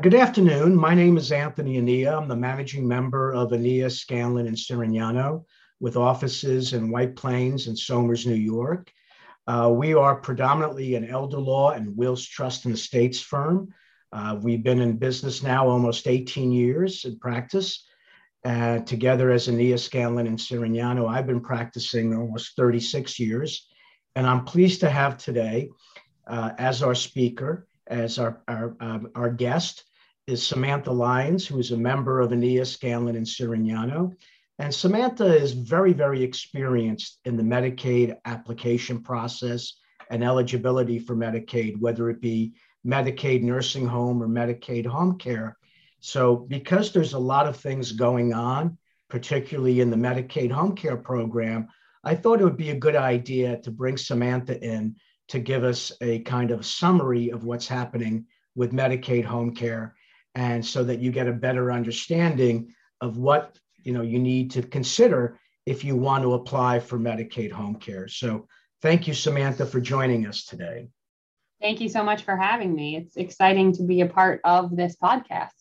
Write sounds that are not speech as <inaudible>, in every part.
Good afternoon. My name is Anthony Enea. I'm the managing member of Enea, Scanlon, and Sirignano with offices in White Plains and Somers, New York. Uh, we are predominantly an elder law and wills trust and estates firm. Uh, we've been in business now almost 18 years in practice. Uh, together as Enea, Scanlon, and Sirignano, I've been practicing almost 36 years. And I'm pleased to have today uh, as our speaker, as our, our, um, our guest, is Samantha Lyons, who is a member of Enea, Scanlon, and Sirignano. And Samantha is very, very experienced in the Medicaid application process and eligibility for Medicaid, whether it be Medicaid nursing home or Medicaid home care. So, because there's a lot of things going on, particularly in the Medicaid home care program, I thought it would be a good idea to bring Samantha in to give us a kind of summary of what's happening with Medicaid home care and so that you get a better understanding of what you know you need to consider if you want to apply for Medicaid home care. So thank you, Samantha, for joining us today. Thank you so much for having me. It's exciting to be a part of this podcast.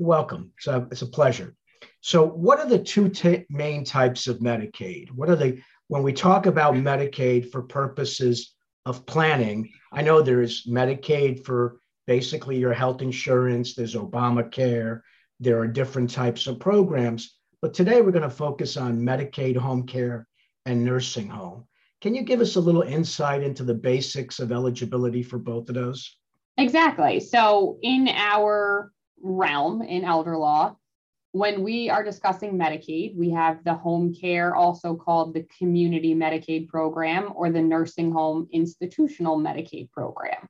Welcome. So it's a pleasure. So, what are the two t- main types of Medicaid? What are they when we talk about Medicaid for purposes of planning? I know there is Medicaid for basically your health insurance, there's Obamacare, there are different types of programs. But today we're going to focus on Medicaid home care and nursing home. Can you give us a little insight into the basics of eligibility for both of those? Exactly. So, in our realm in elder law, when we are discussing Medicaid, we have the home care, also called the community Medicaid program, or the nursing home institutional Medicaid program.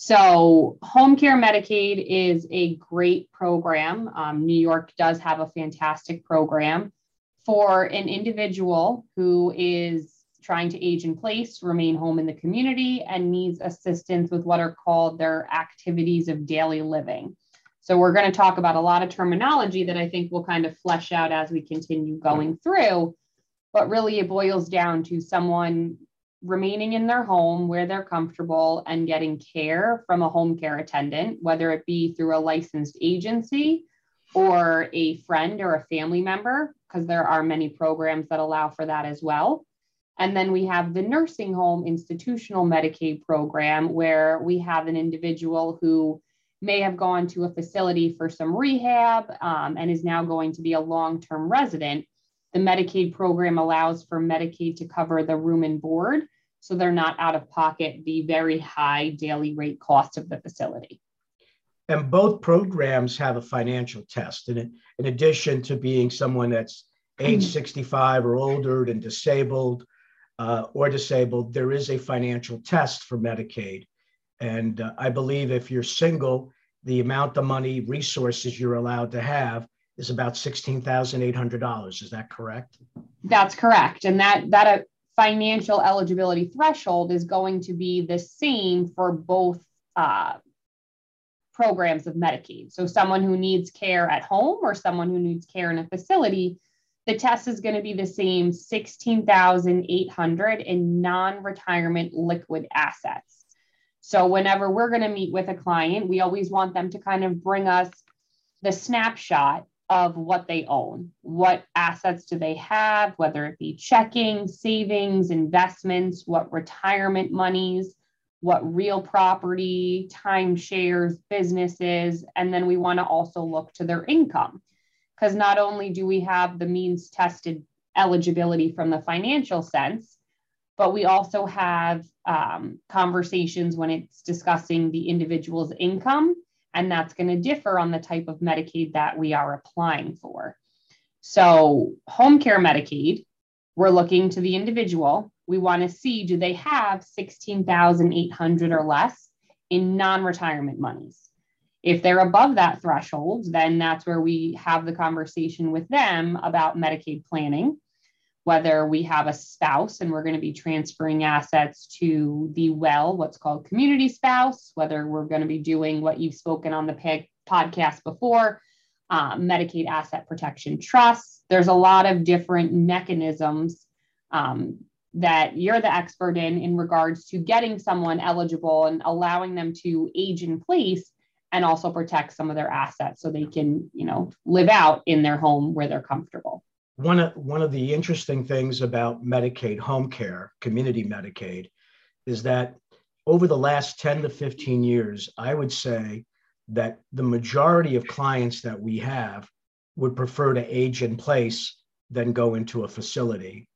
So, home care Medicaid is a great program. Um, New York does have a fantastic program for an individual who is trying to age in place, remain home in the community, and needs assistance with what are called their activities of daily living. So, we're going to talk about a lot of terminology that I think will kind of flesh out as we continue going through. But really, it boils down to someone remaining in their home where they're comfortable and getting care from a home care attendant, whether it be through a licensed agency or a friend or a family member, because there are many programs that allow for that as well. And then we have the nursing home institutional Medicaid program, where we have an individual who may have gone to a facility for some rehab um, and is now going to be a long term resident the Medicaid program allows for Medicaid to cover the room and board, so they're not out of pocket the very high daily rate cost of the facility. And both programs have a financial test. And in, in addition to being someone that's age mm-hmm. 65 or older and disabled uh, or disabled, there is a financial test for Medicaid. And uh, I believe if you're single, the amount of money, resources you're allowed to have is about $16,800. Is that correct? That's correct. And that, that uh, financial eligibility threshold is going to be the same for both uh, programs of Medicaid. So, someone who needs care at home or someone who needs care in a facility, the test is going to be the same 16,800 in non-retirement liquid assets. So, whenever we're going to meet with a client, we always want them to kind of bring us the snapshot of what they own. What assets do they have, whether it be checking, savings, investments, what retirement monies, what real property, timeshares, businesses. And then we want to also look to their income. Because not only do we have the means tested eligibility from the financial sense, but we also have um, conversations when it's discussing the individual's income and that's going to differ on the type of Medicaid that we are applying for. So, home care Medicaid, we're looking to the individual. We want to see do they have 16,800 or less in non-retirement monies. If they're above that threshold, then that's where we have the conversation with them about Medicaid planning whether we have a spouse and we're going to be transferring assets to the well, what's called community spouse, whether we're going to be doing what you've spoken on the podcast before, uh, Medicaid Asset Protection Trust. There's a lot of different mechanisms um, that you're the expert in in regards to getting someone eligible and allowing them to age in place and also protect some of their assets so they can, you know, live out in their home where they're comfortable. One of, one of the interesting things about Medicaid home care, community Medicaid, is that over the last 10 to 15 years, I would say that the majority of clients that we have would prefer to age in place than go into a facility.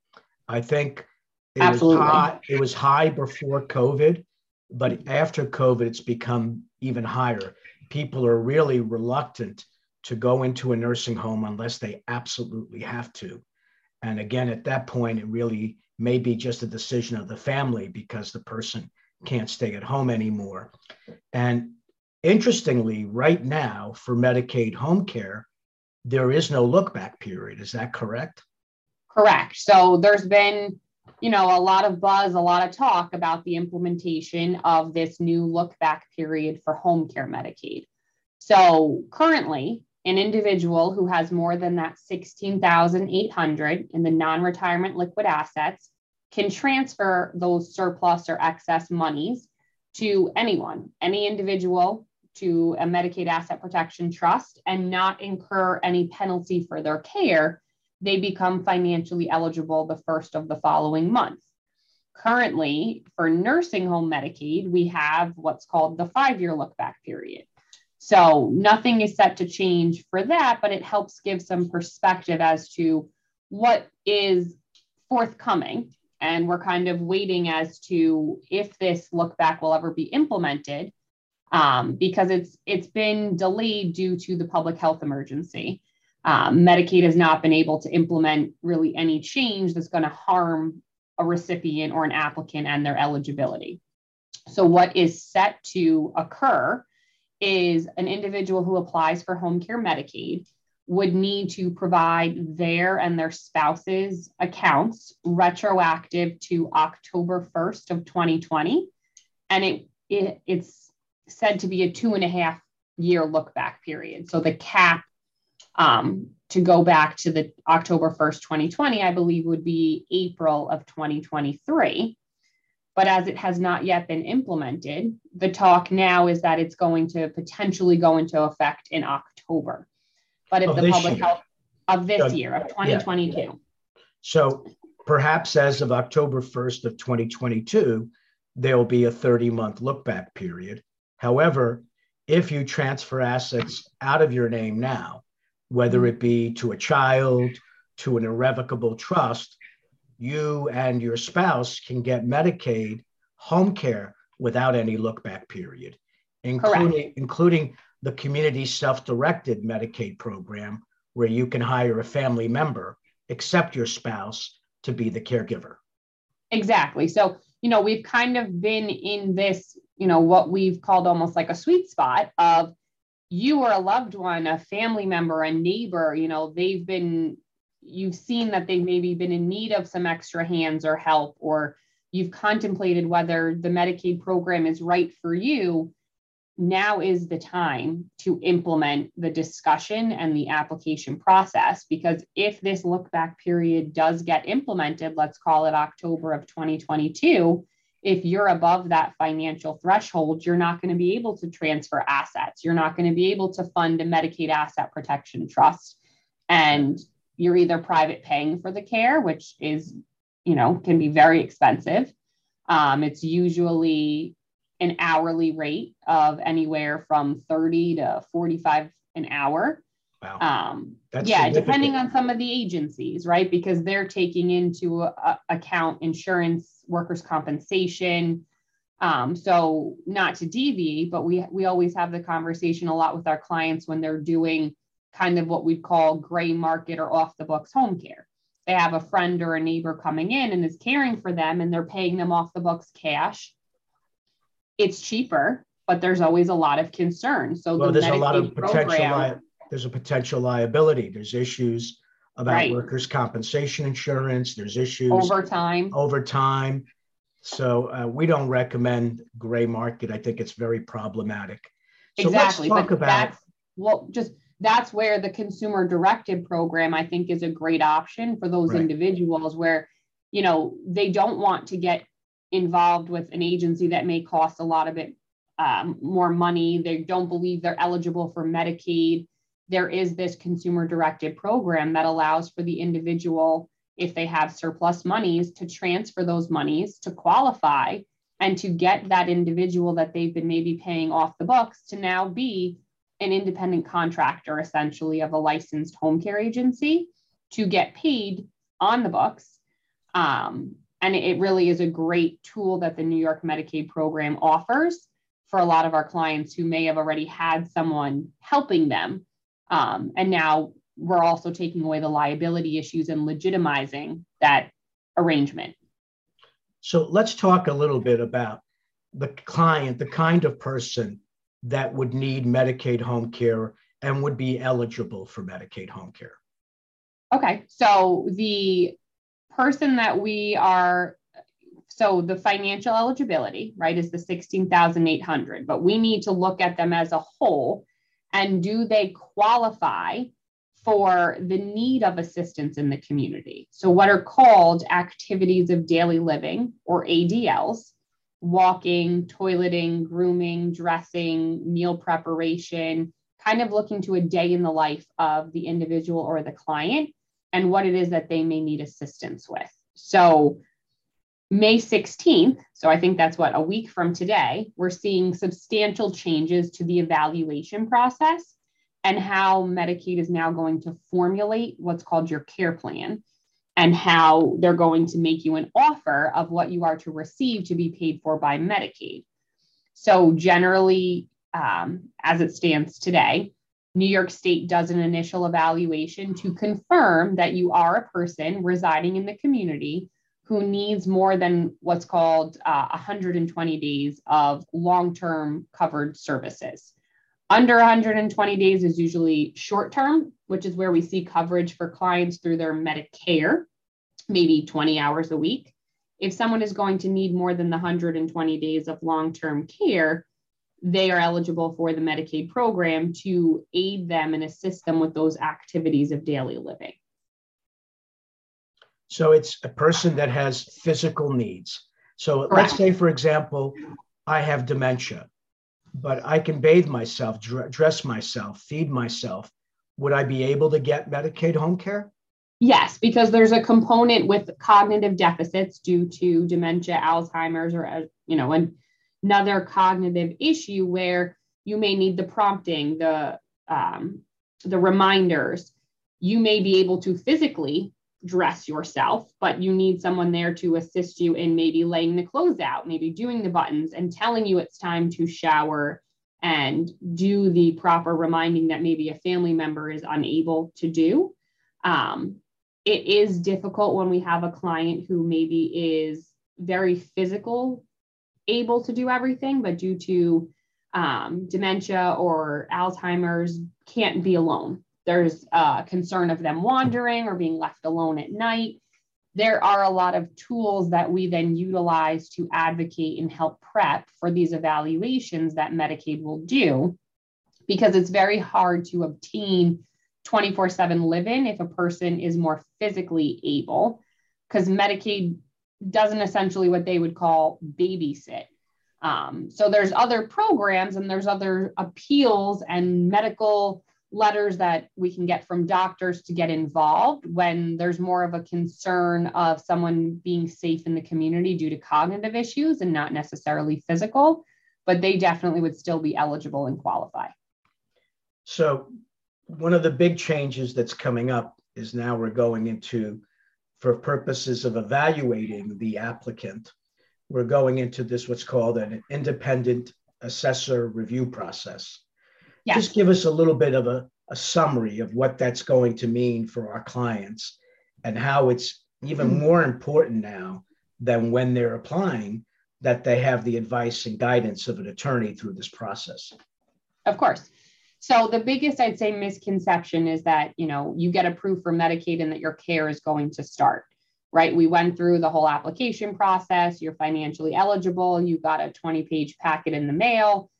I think it Absolutely. was high, it was high before COVID, but after COVID, it's become even higher. People are really reluctant to go into a nursing home unless they absolutely have to. And again, at that point, it really may be just a decision of the family because the person can't stay at home anymore. And interestingly, right now for Medicaid home care, there is no look back period. Is that correct? Correct. So there's been, you know, a lot of buzz, a lot of talk about the implementation of this new look back period for home care Medicaid. So currently, an individual who has more than that 16,800 in the non-retirement liquid assets can transfer those surplus or excess monies to anyone, any individual to a Medicaid asset protection trust and not incur any penalty for their care, they become financially eligible the first of the following month. Currently, for nursing home Medicaid, we have what's called the five year look back period. So nothing is set to change for that, but it helps give some perspective as to what is forthcoming. And we're kind of waiting as to if this look back will ever be implemented, um, because it's it's been delayed due to the public health emergency. Um, Medicaid has not been able to implement really any change that's going to harm a recipient or an applicant and their eligibility. So, what is set to occur is an individual who applies for home care Medicaid would need to provide their and their spouse's accounts retroactive to October 1st of 2020. And it, it it's said to be a two and a half year look back period. So the cap um, to go back to the October 1st, 2020, I believe would be April of 2023. But as it has not yet been implemented, the talk now is that it's going to potentially go into effect in October. But if Of the public year. health of this year, of 2022, So perhaps as of October 1st of 2022, there'll be a 30 month look back period. However, if you transfer assets out of your name now, whether mm-hmm. it be to a child, to an irrevocable trust, you and your spouse can get Medicaid home care without any look back period, including, including the community self directed Medicaid program, where you can hire a family member except your spouse to be the caregiver. Exactly. So, you know, we've kind of been in this, you know, what we've called almost like a sweet spot of you or a loved one, a family member, a neighbor, you know, they've been, you've seen that they've maybe been in need of some extra hands or help, or you've contemplated whether the Medicaid program is right for you. Now is the time to implement the discussion and the application process because if this look back period does get implemented, let's call it October of 2022, if you're above that financial threshold, you're not going to be able to transfer assets. You're not going to be able to fund a Medicaid asset protection trust. And you're either private paying for the care, which is, you know, can be very expensive. Um, it's usually an hourly rate of anywhere from 30 to 45 an hour. Wow. Um, That's yeah, depending on some of the agencies, right? Because they're taking into account insurance, workers' compensation. Um, so not to deviate, but we we always have the conversation a lot with our clients when they're doing kind of what we'd call gray market or off the books home care. They have a friend or a neighbor coming in and is caring for them, and they're paying them off the books cash. It's cheaper, but there's always a lot of concern. So Well, the there's a lot of Medicaid potential, program- li- there's a potential liability. There's issues about Right. workers' compensation insurance. There's issues overtime. over time. So uh, we don't recommend gray market. I think it's very problematic. So exactly. let's talk but about that's well, just that's where the consumer directed program I think is a great option for those Right. individuals where you know they don't want to get involved with an agency that may cost a lot of it um, more money, they don't believe they're eligible for Medicaid, there is this consumer directed program that allows for the individual, if they have surplus monies, to transfer those monies to qualify and to get that individual that they've been maybe paying off the books to now be an independent contractor, essentially, of a licensed home care agency to get paid on the books. Um, and it really is a great tool that the New York Medicaid program offers for a lot of our clients who may have already had someone helping them. Um, and now we're also taking away the liability issues and legitimizing that arrangement. So let's talk a little bit about the client, the kind of person that would need Medicaid home care and would be eligible for Medicaid home care. Okay, so the person that we are, so the financial eligibility, right, is the 16,800, but we need to look at them as a whole and do they qualify for the need of assistance in the community. So, what are called activities of daily living or ADLs walking, toileting, grooming, dressing, meal preparation, kind of looking to a day in the life of the individual or the client and what it is that they may need assistance with. So, May 16th, so I think that's what a week from today, we're seeing substantial changes to the evaluation process and how Medicaid is now going to formulate what's called your care plan and how they're going to make you an offer of what you are to receive to be paid for by Medicaid. So, generally, um, as it stands today, New York State does an initial evaluation to confirm that you are a person residing in the community who needs more than what's called uh, 120 days of long term covered services. Under 120 days is usually short term, which is where we see coverage for clients through their Medicare, maybe 20 hours a week. If someone is going to need more than the 120 days of long term care, they are eligible for the Medicaid program to aid them and assist them with those activities of daily living. So it's a person that has physical needs. So Correct. let's say, for example, I have dementia but I can bathe myself, dress myself, feed myself. Would I be able to get Medicaid home care? Yes, because there's a component with cognitive deficits due to dementia, Alzheimer's, or uh, you know, another cognitive issue where you may need the prompting, the um, the reminders. You may be able to physically dress yourself, but you need someone there to assist you in maybe laying the clothes out, maybe doing the buttons and telling you it's time to shower and do the proper reminding that maybe a family member is unable to do. Um, it is difficult when we have a client who maybe is very physical, able to do everything, but due to um, dementia or Alzheimer's, can't be alone there's a concern of them wandering or being left alone at night. There are a lot of tools that we then utilize to advocate and help prep for these evaluations that Medicaid will do because it's very hard to obtain 24 7 live in if a person is more physically able, because Medicaid doesn't essentially what they would call babysit. Um, so there's other programs and there's other appeals and medical letters that we can get from doctors to get involved when there's more of a concern of someone being safe in the community due to cognitive issues and not necessarily physical, but they definitely would still be eligible and qualify. So, one of the big changes that's coming up is now we're going into, for purposes of evaluating the applicant, we're going into this what's called an independent assessor review process. Yes. Just give us a little bit of a, a summary of what that's going to mean for our clients and how it's even mm-hmm. more important now than when they're applying that they have the advice and guidance of an attorney through this process. Of course. So the biggest I'd say misconception is that, you know, you get approved for Medicaid and that your care is going to start. Right? We went through the whole application process, you're financially eligible, you got a 20-page packet in the mail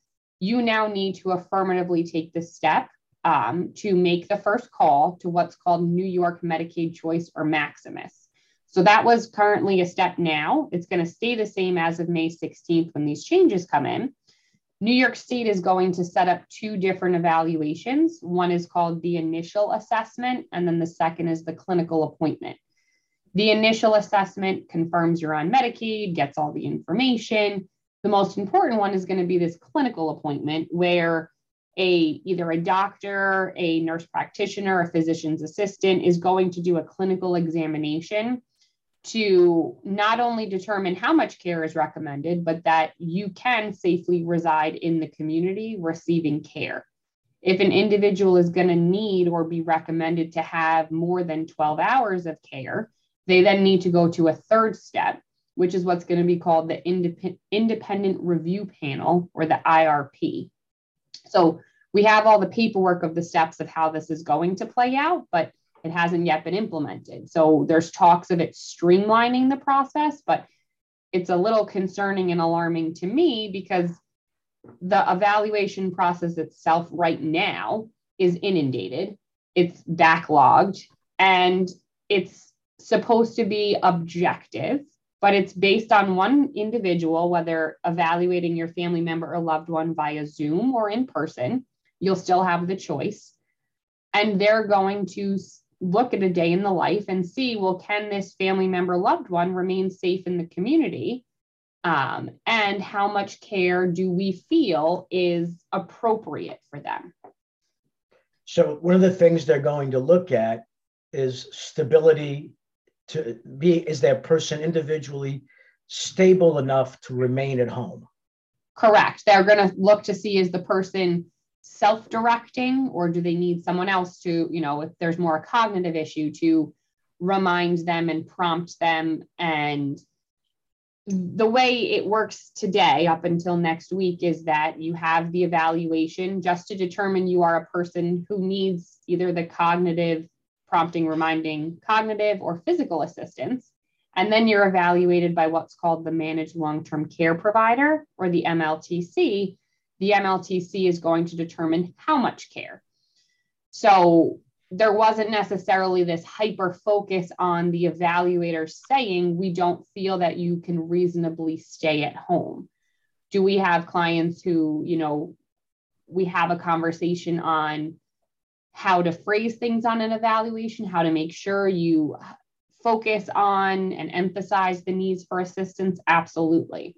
you now need to affirmatively take the step um, to make the first call to what's called New York Medicaid Choice or Maximus. So that was currently a step now. It's going to stay the same as of May 16th when these changes come in. New York State is going to set up two different evaluations. One is called the initial assessment, and then the second is the clinical appointment. The initial assessment confirms you're on Medicaid, gets all the information. The most important one is going to be this clinical appointment where a either a doctor, a nurse practitioner, a physician's assistant is going to do a clinical examination to not only determine how much care is recommended, but that you can safely reside in the community receiving care. If an individual is going to need or be recommended to have more than 12 hours of care, they then need to go to a third step, which is what's going to be called the Indep- Independent Review Panel or the IRP. So we have all the paperwork of the steps of how this is going to play out, but it hasn't yet been implemented. So there's talks of it streamlining the process, but it's a little concerning and alarming to me because the evaluation process itself right now is inundated, it's backlogged, and it's supposed to be objective, but it's based on one individual, whether evaluating your family member or loved one via Zoom or in person. You'll still have the choice. And they're going to look at a day in the life and see well can this family member loved one remain safe in the community um, and how much care do we feel is appropriate for them so one of the things they're going to look at is stability to be is that person individually stable enough to remain at home? Correct. They're going to look to see is the person self-directing or do they need someone else to you know if there's more a cognitive issue to remind them and prompt them? And the way it works today up until next week is that you have the evaluation just to determine you are a person who needs either the cognitive prompting reminding cognitive or physical assistance and then you're evaluated by what's called the managed long-term care provider or the mltc the MLTC is going to determine how much care. So there wasn't necessarily this hyper focus on the evaluator saying, we don't feel that you can reasonably stay at home. Do we have clients who, you know, we have a conversation on how to phrase things on an evaluation, how to make sure you focus on and emphasize the needs for assistance? Absolutely.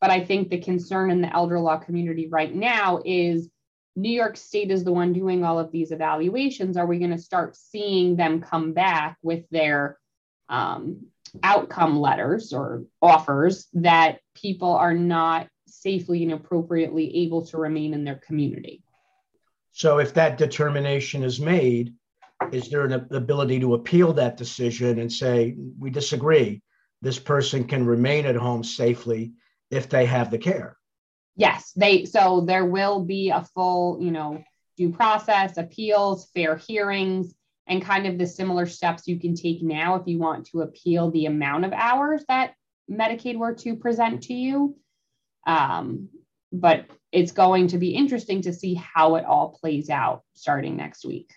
But I think the concern in the elder law community right now is New York State is the one doing all of these evaluations. Are we going to start seeing them come back with their um, outcome letters or offers that people are not safely and appropriately able to remain in their community? So, if that determination is made, is there an ability to appeal that decision and say, we disagree? This person can remain at home safely if they have the care. Yes, they so there will be a full, you know, due process, appeals, fair hearings, and kind of the similar steps you can take now if you want to appeal the amount of hours that Medicaid were to present to you. Um, but it's going to be interesting to see how it all plays out starting next week.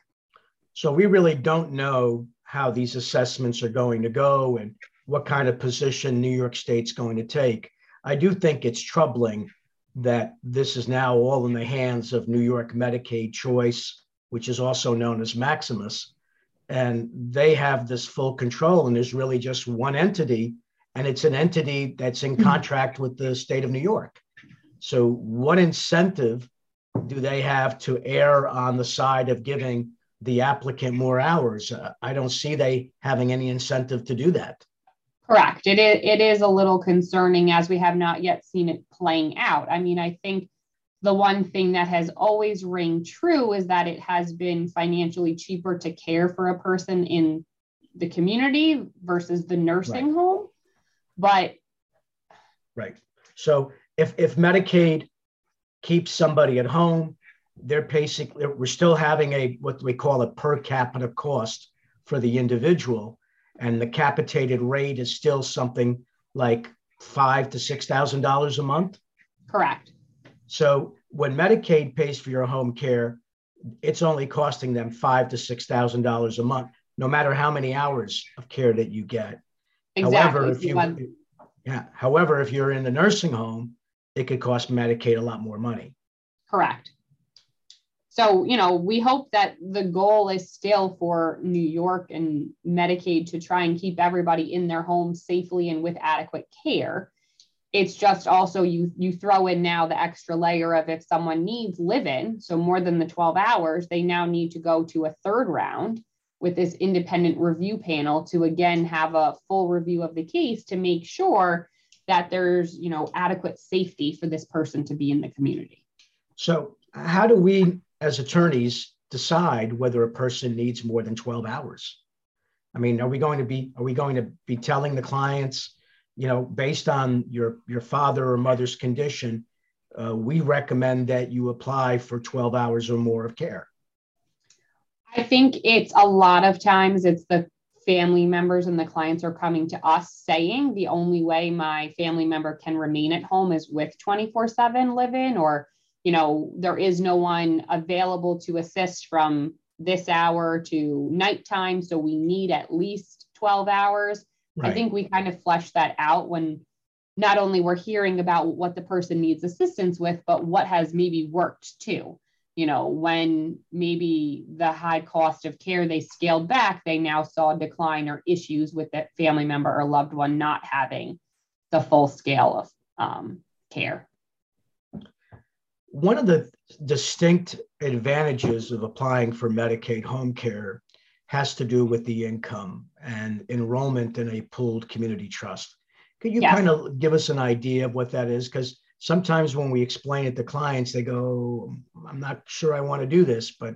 So we really don't know how these assessments are going to go and what kind of position New York State's going to take. I do think it's troubling that this is now all in the hands of New York Medicaid Choice, which is also known as Maximus. And they have this full control, and there's really just one entity, and it's an entity that's in hmm. contract with the state of New York. So, what incentive do they have to err on the side of giving the applicant more hours? Uh, I don't see they having any incentive to do that. Correct. It is, it is a little concerning as we have not yet seen it playing out. I mean, I think the one thing that has always ring true is that it has been financially cheaper to care for a person in the community versus the nursing right. home. But right. So if if Medicaid keeps somebody at home, they're basically we're still having a what we call a per capita cost for the individual and the capitated rate is still something like five to six thousand dollars a month. Correct. So when Medicaid pays for your home care, it's only costing them five to six thousand dollars a month, no matter how many hours of care that you get. Exactly. However, if you yeah, however, if you're in the nursing home, it could cost Medicaid a lot more money. Correct. So, you know, we hope that the goal is still for New York and Medicaid to try and keep everybody in their homes safely and with adequate care. It's just also you you throw in now the extra layer of if someone needs live in, so more than the 12 hours, they now need to go to a third round with this independent review panel to again have a full review of the case to make sure that there's, you know, adequate safety for this person to be in the community. So, how do we as attorneys decide whether a person needs more than 12 hours i mean are we going to be are we going to be telling the clients you know based on your your father or mother's condition uh, we recommend that you apply for 12 hours or more of care i think it's a lot of times it's the family members and the clients are coming to us saying the only way my family member can remain at home is with 24 7 live in or you know, there is no one available to assist from this hour to nighttime. So we need at least 12 hours. Right. I think we kind of flesh that out when not only we're hearing about what the person needs assistance with, but what has maybe worked too. You know, when maybe the high cost of care they scaled back, they now saw a decline or issues with that family member or loved one not having the full scale of um, care one of the distinct advantages of applying for Medicaid home care has to do with the income and enrollment in a pooled community trust. Could you yes. kind of give us an idea of what that is? Because sometimes when we explain it to clients, they go, I'm not sure I want to do this, but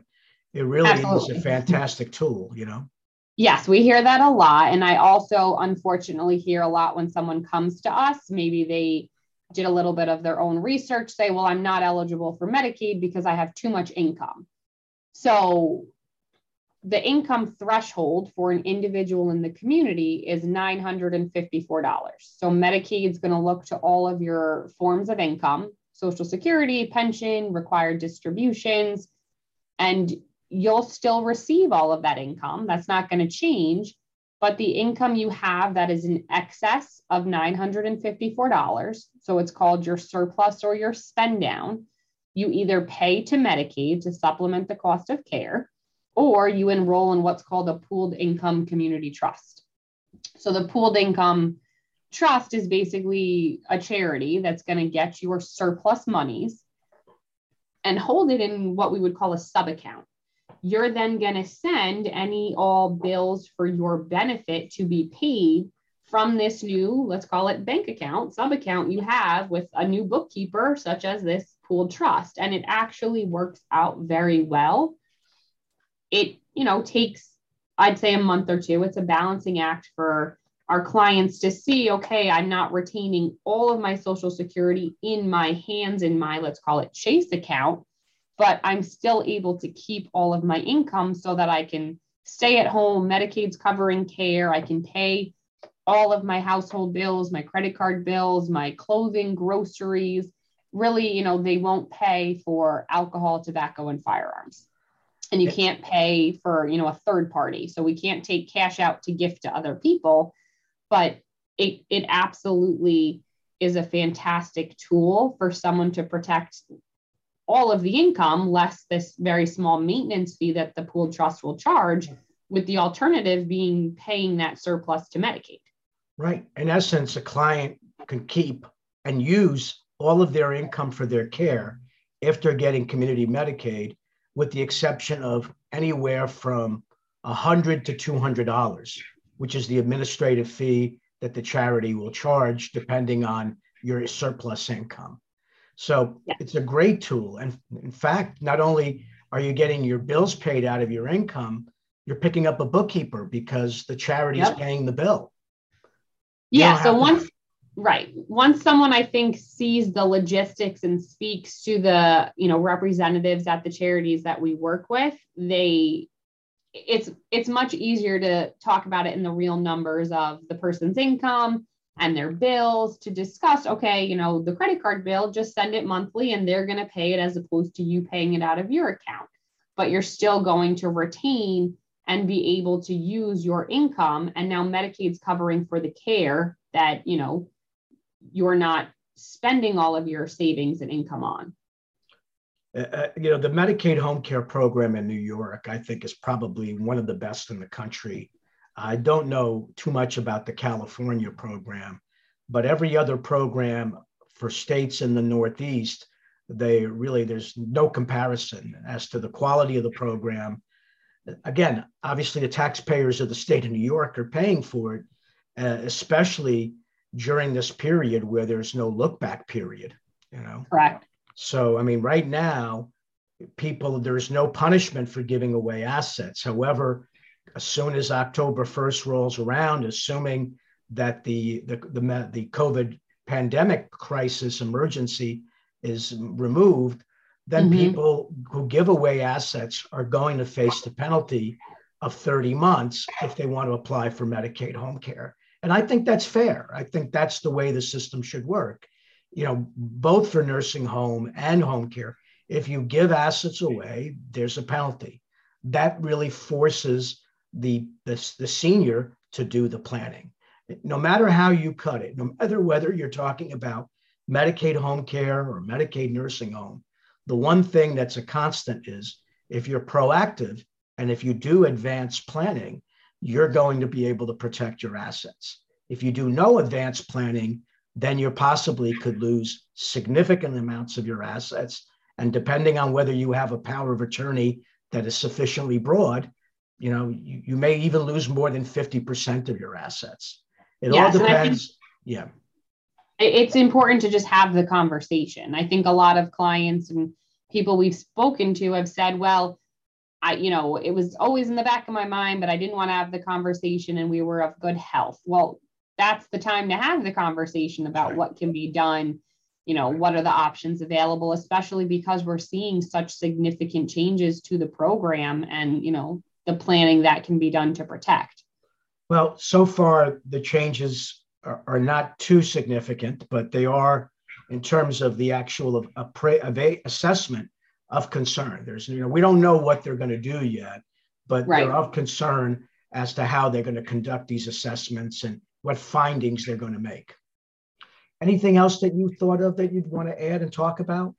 it really Absolutely. is a fantastic tool, you know? Yes, we hear that a lot. And I also unfortunately hear a lot when someone comes to us, maybe they did a little bit of their own research, say, well, I'm not eligible for Medicaid because I have too much income. So the income threshold for an individual in the community is $954. So Medicaid is going to look to all of your forms of income, Social Security, pension, required distributions, and you'll still receive all of that income. That's not going to change but the income you have that is in excess of $954, so it's called your surplus or your spend down, you either pay to Medicaid to supplement the cost of care, or you enroll in what's called a pooled income community trust. So the pooled income trust is basically a charity that's going to get your surplus monies and hold it in what we would call a sub account you're then going to send any all bills for your benefit to be paid from this new, let's call it bank account, sub account you have with a new bookkeeper, such as this pooled trust. And it actually works out very well. It, you know, takes, I'd say, a month or two. It's a balancing act for our clients to see, okay, I'm not retaining all of my Social Security in my hands in my, let's call it Chase account but I'm still able to keep all of my income so that I can stay at home. Medicaid's covering care. I can pay all of my household bills, my credit card bills, my clothing, groceries. Really, you know, they won't pay for alcohol, tobacco, and firearms. And you can't pay for, you know, a third party. So we can't take cash out to gift to other people. But it it absolutely is a fantastic tool for someone to protect all of the income less this very small maintenance fee that the pooled trust will charge, with the alternative being paying that surplus to Medicaid. Right. In essence, a client can keep and use all of their income for their care if they're getting community Medicaid, with the exception of anywhere from 100 to $200, which is the administrative fee that the charity will charge depending on your surplus income. So yeah. it's a great tool. And in fact, not only are you getting your bills paid out of your income, you're picking up a bookkeeper because the charity yep. is paying the bill. Yeah. So once, right. Once someone I think sees the logistics and speaks to the, you know, representatives at the charities that we work with, they it's it's much easier to talk about it in the real numbers of the person's income and their bills to discuss okay you know the credit card bill just send it monthly and they're going to pay it as opposed to you paying it out of your account but you're still going to retain and be able to use your income and now medicaid's covering for the care that you know you're not spending all of your savings and income on? Uh, uh, you know, the Medicaid home care program in New York, I think, is probably one of the best in the country. I don't know too much about the California program, but every other program for states in the Northeast, they really, there's no comparison as to the quality of the program. Again, obviously, the taxpayers of the state of New York are paying for it, uh, especially during this period where there's no look back period, you know? Correct. So, I mean, right now, people, there's no punishment for giving away assets. However, as soon as October 1st rolls around, assuming that the, the, the, the COVID pandemic crisis emergency is removed, then mm-hmm. people who give away assets are going to face the penalty of 30 months if they want to apply for Medicaid home care. And I think that's fair. I think that's the way the system should work you know, both for nursing home and home care, if you give assets away, there's a penalty. That really forces the, the, the senior to do the planning. No matter how you cut it, no matter whether you're talking about Medicaid home care or Medicaid nursing home, the one thing that's a constant is if you're proactive and if you do advanced planning, you're going to be able to protect your assets. If you do no advanced planning, then you possibly could lose significant amounts of your assets. And depending on whether you have a power of attorney that is sufficiently broad, you know, you, you may even lose more than 50% of your assets. It yes, all depends. Yeah. It's important to just have the conversation. I think a lot of clients and people we've spoken to have said, well, I, you know, it was always in the back of my mind, but I didn't want to have the conversation and we were of good health. Well, that's the time to have the conversation about right. what can be done you know what are the options available especially because we're seeing such significant changes to the program and you know the planning that can be done to protect well so far the changes are, are not too significant but they are in terms of the actual of, of, of assessment of concern there's you know we don't know what they're going to do yet but right. they're of concern as to how they're going to conduct these assessments and what findings they're going to make. Anything else that you thought of that you'd want to add and talk about?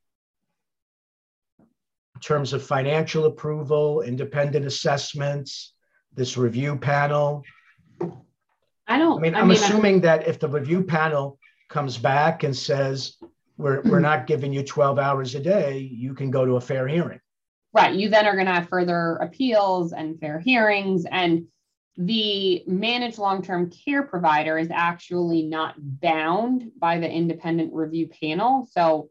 In terms of financial approval, independent assessments, this review panel? I don't. I mean, I I'm mean, assuming I, that if the review panel comes back and says, we're, we're hmm. not giving you 12 hours a day, you can go to a fair hearing. Right. You then are going to have further appeals and fair hearings. And the managed long-term care provider is actually not bound by the independent review panel. So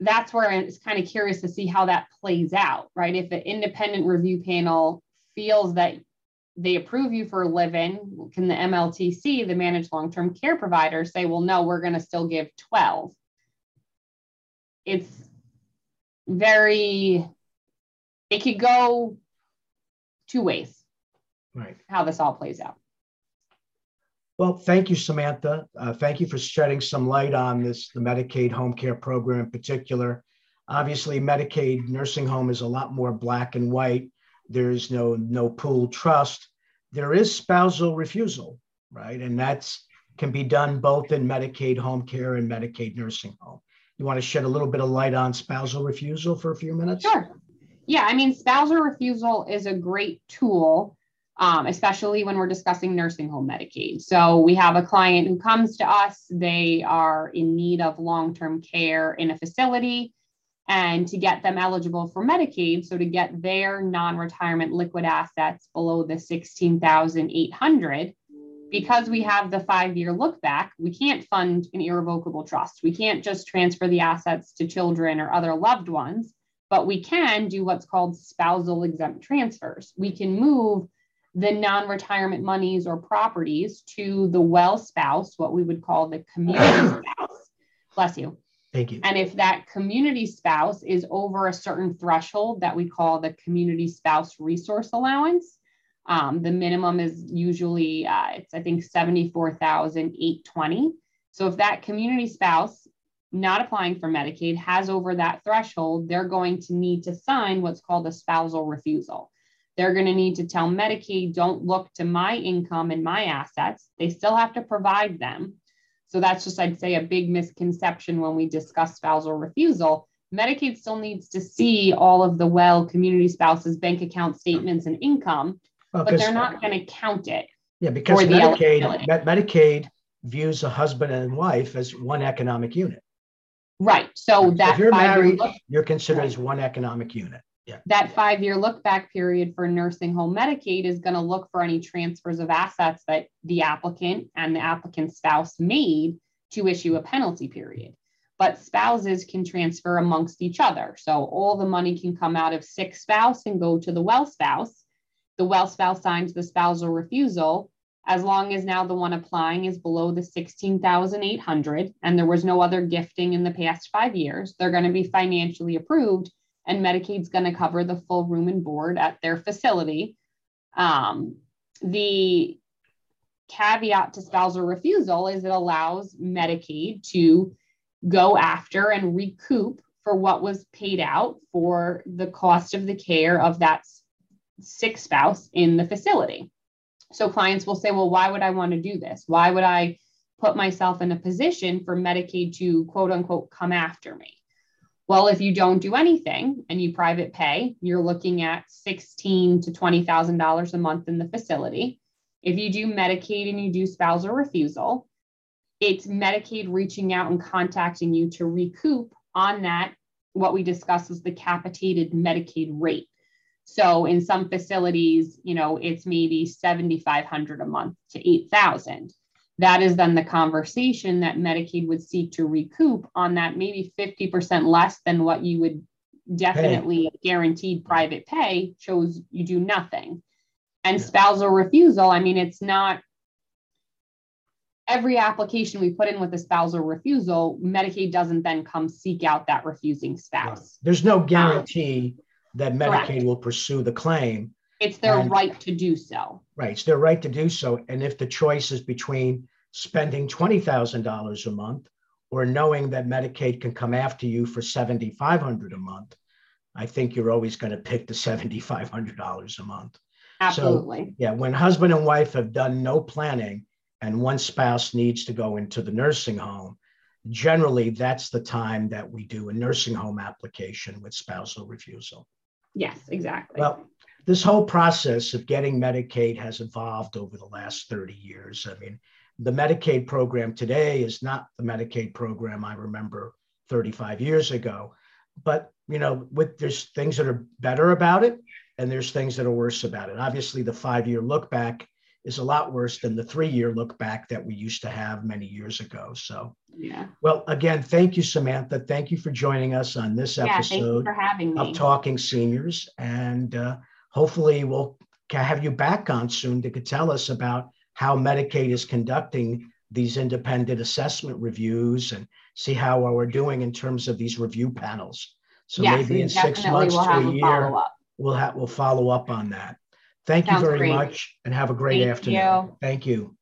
that's where it's kind of curious to see how that plays out, right? If the independent review panel feels that they approve you for a living, can the MLTC, the managed long-term care provider, say, well, no, we're going to still give 12? It's very, it could go two ways right. how this all plays out. Well, thank you, Samantha. Uh, thank you for shedding some light on this, the Medicaid home care program in particular. Obviously, Medicaid nursing home is a lot more black and white. There's no no pool trust. There is spousal refusal, right? And that's can be done both in Medicaid home care and Medicaid nursing home. You want to shed a little bit of light on spousal refusal for a few minutes? Sure. Yeah, I mean, spousal refusal is a great tool um, especially when we're discussing nursing home Medicaid. So we have a client who comes to us, they are in need of long term care in a facility. And to get them eligible for Medicaid, so to get their non retirement liquid assets below the 16,800, because we have the five year look back, we can't fund an irrevocable trust. We can't just transfer the assets to children or other loved ones, but we can do what's called spousal exempt transfers. We can move the non retirement monies or properties to the well spouse, what we would call the community <clears throat> spouse. Bless you. Thank you. And if that community spouse is over a certain threshold that we call the community spouse resource allowance, um, the minimum is usually uh, it's I think seventy four thousand eight twenty. So if that community spouse not applying for Medicaid has over that threshold, they're going to need to sign what's called a spousal refusal. They're going to need to tell Medicaid, don't look to my income and my assets. They still have to provide them. So that's just, I'd say, a big misconception when we discuss spousal refusal. Medicaid still needs to see all of the well community spouses' bank account statements and income, well, but they're not going to count it. Yeah, because Medicaid, Medicaid views a husband and wife as one economic unit. Right. So, so that if you're married, look, you're considered right. as one economic unit. Yeah. That five year look back period for nursing home Medicaid is going to look for any transfers of assets that the applicant and the applicant's spouse made to issue a penalty period. But spouses can transfer amongst each other. So all the money can come out of sick spouse and go to the well spouse. The well spouse signs the spousal refusal as long as now the one applying is below the 16,800 and there was no other gifting in the past 5 years, they're going to be financially approved and Medicaid's going to cover the full room and board at their facility. Um, the caveat to spousal refusal is it allows Medicaid to go after and recoup for what was paid out for the cost of the care of that sick spouse in the facility. So clients will say, well, why would I want to do this? Why would I put myself in a position for Medicaid to quote unquote come after me? Well, if you don't do anything and you private pay, you're looking at sixteen to twenty thousand dollars a month in the facility. If you do Medicaid and you do spousal refusal, it's Medicaid reaching out and contacting you to recoup on that. What we discussed was the capitated Medicaid rate. So in some facilities, you know, it's maybe 7,500 a month to 8,000 that is then the conversation that Medicaid would seek to recoup on that maybe 50% less than what you would definitely hey. guaranteed private pay shows you do nothing. And yeah. spousal refusal, I mean, it's not every application we put in with a spousal refusal, Medicaid doesn't then come seek out that refusing spouse. Right. There's no guarantee um, that Medicaid correct. will pursue the claim. It's their and, right to do so. Right. It's their right to do so. And if the choice is between spending $20,000 a month or knowing that Medicaid can come after you for 7500 a month, I think you're always going to pick the $7,500 a month. Absolutely. So, yeah, when husband and wife have done no planning and one spouse needs to go into the nursing home, generally that's the time that we do a nursing home application with spousal refusal. Yes, exactly. Well, this whole process of getting Medicaid has evolved over the last 30 years. I mean, the Medicaid program today is not the Medicaid program I remember 35 years ago. But you know, with there's things that are better about it, and there's things that are worse about it. Obviously, the five-year look back is a lot worse than the three-year look back that we used to have many years ago. So, yeah. Well, again, thank you, Samantha. Thank you for joining us on this yeah, episode of Talking Seniors, and uh, hopefully we'll have you back on soon to tell us about how Medicaid is conducting these independent assessment reviews and see how we're doing in terms of these review panels. So yes, maybe in six months we'll to a year, we'll have we'll follow up on that. Thank Sounds you very great. much and have a great Thank afternoon. You. Thank you.